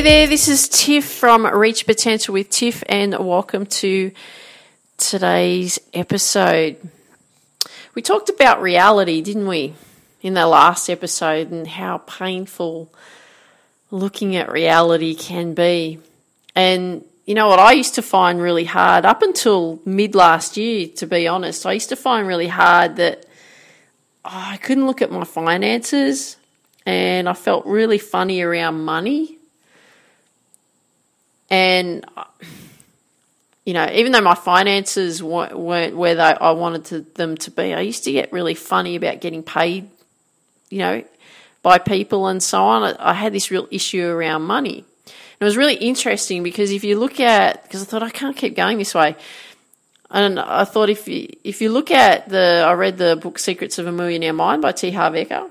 Hey there, this is Tiff from Reach Potential with Tiff, and welcome to today's episode. We talked about reality, didn't we, in the last episode, and how painful looking at reality can be. And you know what I used to find really hard up until mid last year, to be honest, I used to find really hard that oh, I couldn't look at my finances and I felt really funny around money and you know, even though my finances weren't where they, I wanted to, them to be, I used to get really funny about getting paid, you know, by people and so on. I, I had this real issue around money. And it was really interesting because if you look at, because I thought I can't keep going this way, and I thought if you if you look at the, I read the book Secrets of a Millionaire Mind by T. Harv Eker,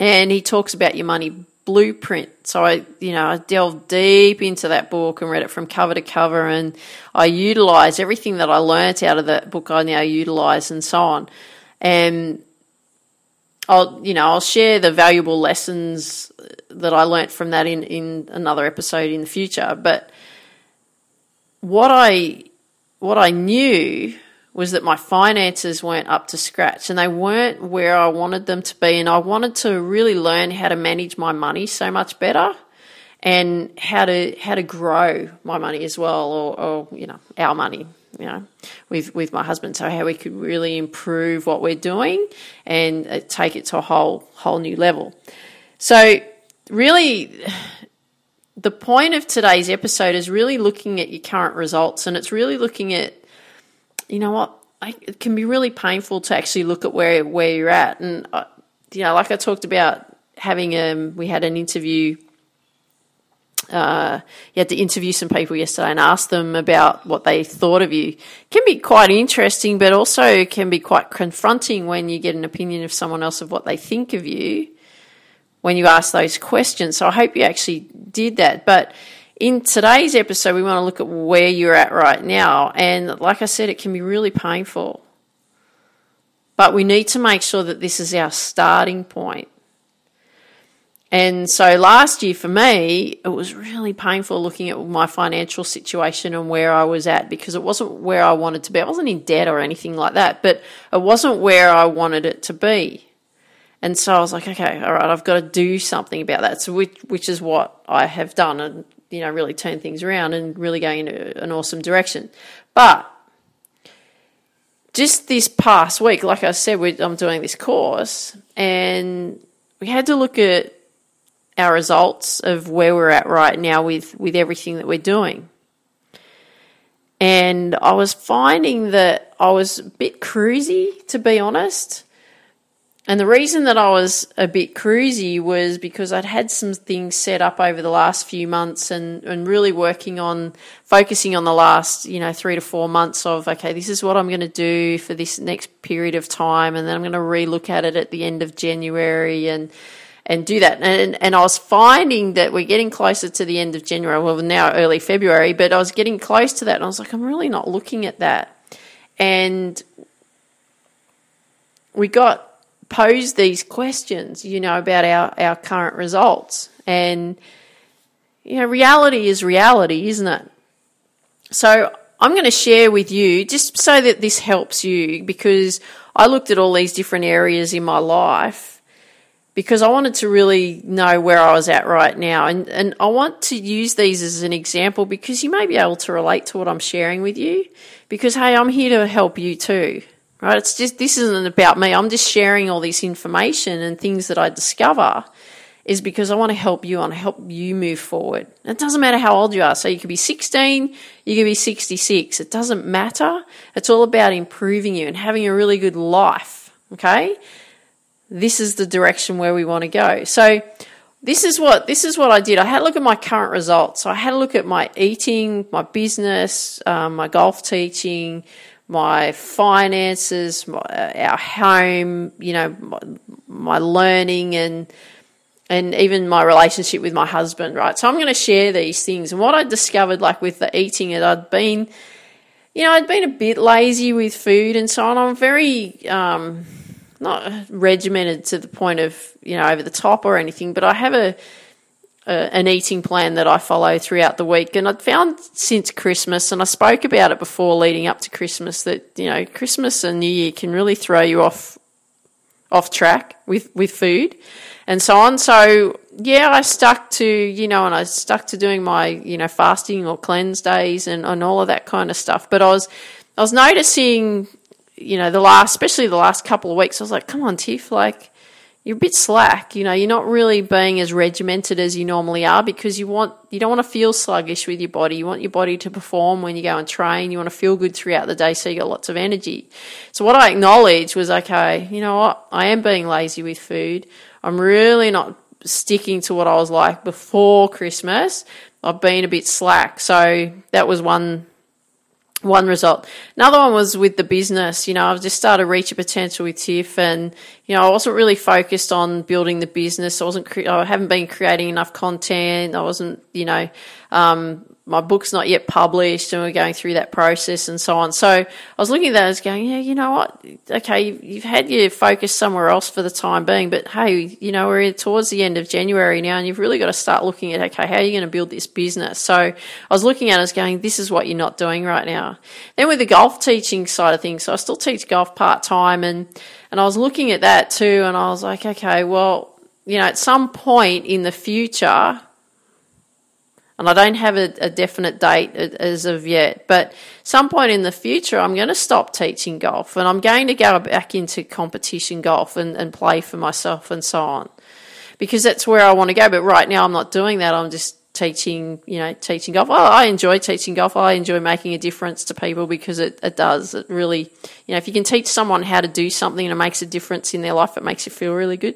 and he talks about your money blueprint. So I, you know, I delved deep into that book and read it from cover to cover, and I utilized everything that I learnt out of that book. I now utilize and so on, and I'll, you know, I'll share the valuable lessons that I learnt from that in in another episode in the future. But what I what I knew was that my finances weren't up to scratch and they weren't where I wanted them to be. And I wanted to really learn how to manage my money so much better and how to how to grow my money as well or, or you know our money you know with with my husband so how we could really improve what we're doing and uh, take it to a whole whole new level so really the point of today's episode is really looking at your current results and it's really looking at you know what? I, it can be really painful to actually look at where where you're at, and uh, you know, like I talked about having um, we had an interview. Uh, you had to interview some people yesterday and ask them about what they thought of you. Can be quite interesting, but also can be quite confronting when you get an opinion of someone else of what they think of you when you ask those questions. So I hope you actually did that. But in today's episode, we want to look at where you're at right now. And like I said, it can be really painful. But we need to make sure that this is our starting point. And so last year for me, it was really painful looking at my financial situation and where I was at because it wasn't where I wanted to be. I wasn't in debt or anything like that, but it wasn't where I wanted it to be. And so I was like, okay, all right, I've got to do something about that. So which, which is what I have done. And you know, really turn things around and really go in an awesome direction. But just this past week, like I said, I'm doing this course and we had to look at our results of where we're at right now with, with everything that we're doing. And I was finding that I was a bit cruisy, to be honest. And the reason that I was a bit cruisy was because I'd had some things set up over the last few months and, and really working on focusing on the last, you know, three to four months of, okay, this is what I'm going to do for this next period of time. And then I'm going to relook at it at the end of January and, and do that. And, and I was finding that we're getting closer to the end of January, well, now early February, but I was getting close to that. And I was like, I'm really not looking at that. And we got pose these questions, you know, about our, our current results. And, you know, reality is reality, isn't it? So I'm going to share with you just so that this helps you because I looked at all these different areas in my life because I wanted to really know where I was at right now. And, and I want to use these as an example because you may be able to relate to what I'm sharing with you because, hey, I'm here to help you too right? It's just, this isn't about me. I'm just sharing all this information and things that I discover is because I want to help you. To help you move forward. It doesn't matter how old you are. So you could be 16, you could be 66. It doesn't matter. It's all about improving you and having a really good life. Okay. This is the direction where we want to go. So this is what this is what I did. I had a look at my current results. So I had a look at my eating, my business, um, my golf teaching, my finances, my, our home, you know, my, my, learning and and even my relationship with my husband, right? So I'm going to share these things. And what I discovered, like with the eating, it I'd been, you know, I'd been a bit lazy with food and so on. I'm very um, not regimented to the point of you know over the top or anything, but I have a an eating plan that I follow throughout the week. And I'd found since Christmas, and I spoke about it before leading up to Christmas, that you know Christmas and New Year can really throw you off off track with with food and so on. So yeah, I stuck to you know, and I stuck to doing my you know fasting or cleanse days and and all of that kind of stuff. But I was I was noticing you know the last, especially the last couple of weeks, I was like, come on, Tiff, like you're a bit slack. You know, you're not really being as regimented as you normally are because you want you don't want to feel sluggish with your body. You want your body to perform when you go and train. You want to feel good throughout the day so you got lots of energy. So what I acknowledged was okay, you know what? I am being lazy with food. I'm really not sticking to what I was like before Christmas. I've been a bit slack. So that was one one result. Another one was with the business. You know, I've just started reach a potential with TIFF, and you know, I wasn't really focused on building the business. I wasn't. I haven't been creating enough content. I wasn't. You know, um, my book's not yet published and we're going through that process and so on. So I was looking at that as going, yeah, you know what? Okay, you've had your focus somewhere else for the time being, but hey, you know, we're towards the end of January now and you've really got to start looking at, okay, how are you going to build this business? So I was looking at it as going, this is what you're not doing right now. Then with the golf teaching side of things, so I still teach golf part time and, and I was looking at that too and I was like, okay, well, you know, at some point in the future, and I don't have a, a, definite date as of yet, but some point in the future, I'm going to stop teaching golf and I'm going to go back into competition golf and, and play for myself and so on, because that's where I want to go. But right now, I'm not doing that. I'm just teaching, you know, teaching golf. Well, I enjoy teaching golf. I enjoy making a difference to people because it, it does. It really, you know, if you can teach someone how to do something and it makes a difference in their life, it makes you feel really good.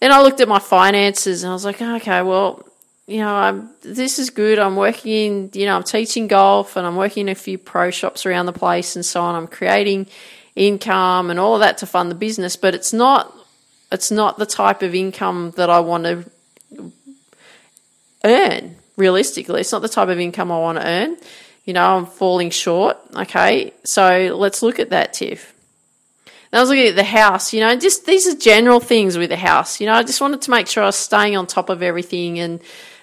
Then I looked at my finances and I was like, okay, well, you know, I'm, this is good. I'm working, in, you know, I'm teaching golf and I'm working in a few pro shops around the place and so on. I'm creating income and all of that to fund the business, but it's not, it's not the type of income that I want to earn realistically. It's not the type of income I want to earn. You know, I'm falling short. Okay. So let's look at that, Tiff. And I was looking at the house, you know, just these are general things with the house. You know, I just wanted to make sure I was staying on top of everything and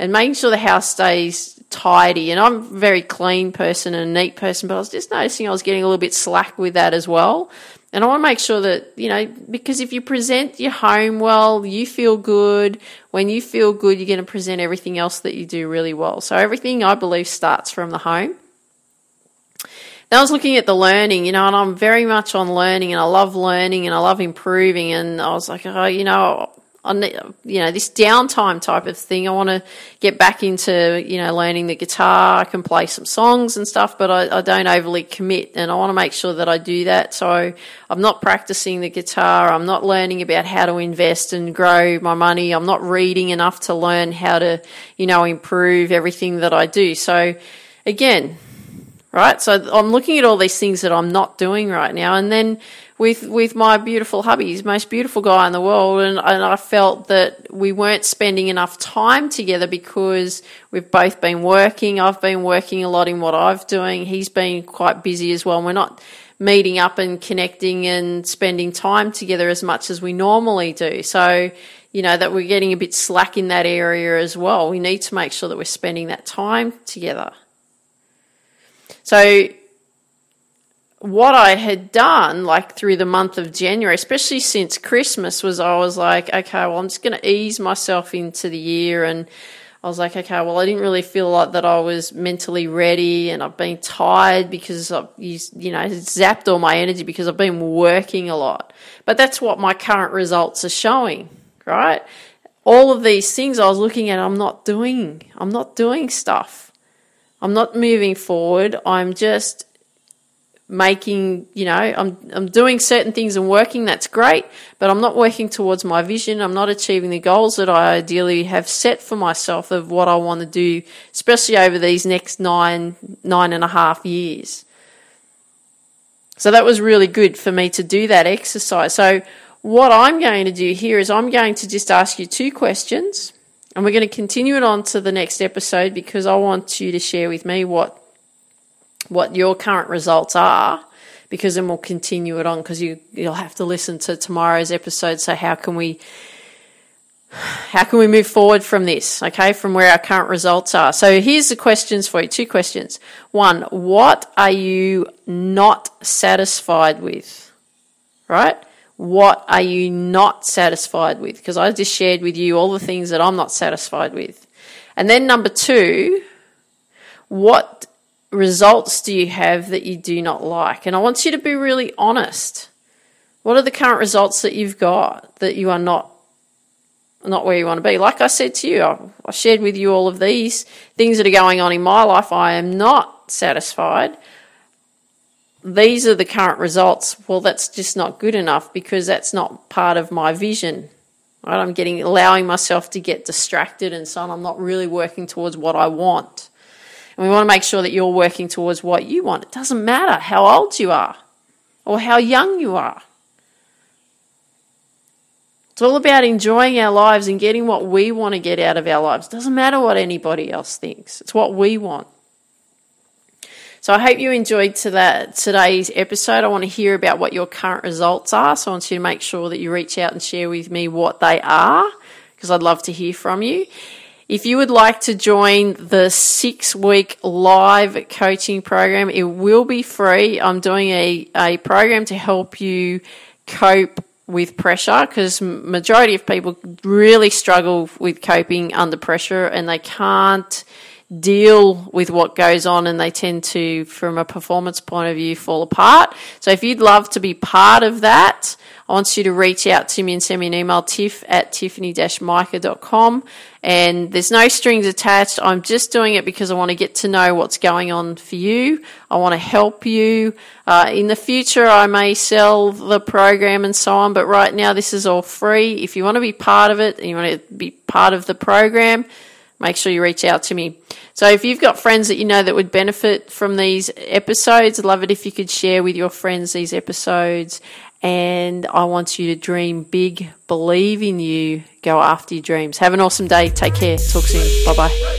and making sure the house stays tidy. And I'm a very clean person and a neat person, but I was just noticing I was getting a little bit slack with that as well. And I want to make sure that, you know, because if you present your home well, you feel good. When you feel good, you're going to present everything else that you do really well. So everything I believe starts from the home. Then I was looking at the learning, you know, and I'm very much on learning and I love learning and I love improving. And I was like, oh, you know, on you know this downtime type of thing. I want to get back into you know learning the guitar. I can play some songs and stuff, but I, I, don't overly commit, and I want to make sure that I do that. So I'm not practicing the guitar. I'm not learning about how to invest and grow my money. I'm not reading enough to learn how to you know improve everything that I do. So again, right? So I'm looking at all these things that I'm not doing right now, and then with with my beautiful hubby, the most beautiful guy in the world, and, and I felt that we weren't spending enough time together because we've both been working. I've been working a lot in what I've doing. He's been quite busy as well. We're not meeting up and connecting and spending time together as much as we normally do. So, you know, that we're getting a bit slack in that area as well. We need to make sure that we're spending that time together. So what I had done, like through the month of January, especially since Christmas, was I was like, okay, well, I'm just going to ease myself into the year. And I was like, okay, well, I didn't really feel like that I was mentally ready and I've been tired because I've used, you know, zapped all my energy because I've been working a lot. But that's what my current results are showing, right? All of these things I was looking at, I'm not doing. I'm not doing stuff. I'm not moving forward. I'm just making, you know, I'm, I'm doing certain things and working, that's great, but I'm not working towards my vision. I'm not achieving the goals that I ideally have set for myself of what I want to do, especially over these next nine, nine and a half years. So that was really good for me to do that exercise. So what I'm going to do here is I'm going to just ask you two questions and we're going to continue it on to the next episode because I want you to share with me what what your current results are because then we'll continue it on because you you'll have to listen to tomorrow's episode so how can we how can we move forward from this? Okay, from where our current results are. So here's the questions for you. Two questions. One, what are you not satisfied with? Right? What are you not satisfied with? Because I just shared with you all the things that I'm not satisfied with. And then number two, what results do you have that you do not like? And I want you to be really honest. What are the current results that you've got that you are not not where you want to be? Like I said to you, I, shared with you all of these things that are going on in my life. I am not satisfied. These are the current results. Well, that's just not good enough because that's not part of my vision. Right? I'm getting allowing myself to get distracted and so on. I'm not really working towards what I want. And we want to make sure that you're working towards what you want. It doesn't matter how old you are or how young you are. It's all about enjoying our lives and getting what we want to get out of our lives. It doesn't matter what anybody else thinks. It's what we want. So I hope you enjoyed today's episode. I want to hear about what your current results are. So I want you to make sure that you reach out and share with me what they are because I'd love to hear from you. If you would like to join the six week live coaching program, it will be free. I'm doing a, a program to help you cope with pressure because majority of people really struggle with coping under pressure and they can't deal with what goes on and they tend to from a performance point of view fall apart so if you'd love to be part of that I want you to reach out to me and send me an email, tiff at tiffany-micah.com. And there's no strings attached. I'm just doing it because I want to get to know what's going on for you. I want to help you. Uh, in the future, I may sell the program and so on, but right now, this is all free. If you want to be part of it and you want to be part of the program, make sure you reach out to me. So if you've got friends that you know that would benefit from these episodes, love it if you could share with your friends these episodes and I want you to dream big, believe in you, go after your dreams. Have an awesome day. Take care. Talk soon. Bye bye.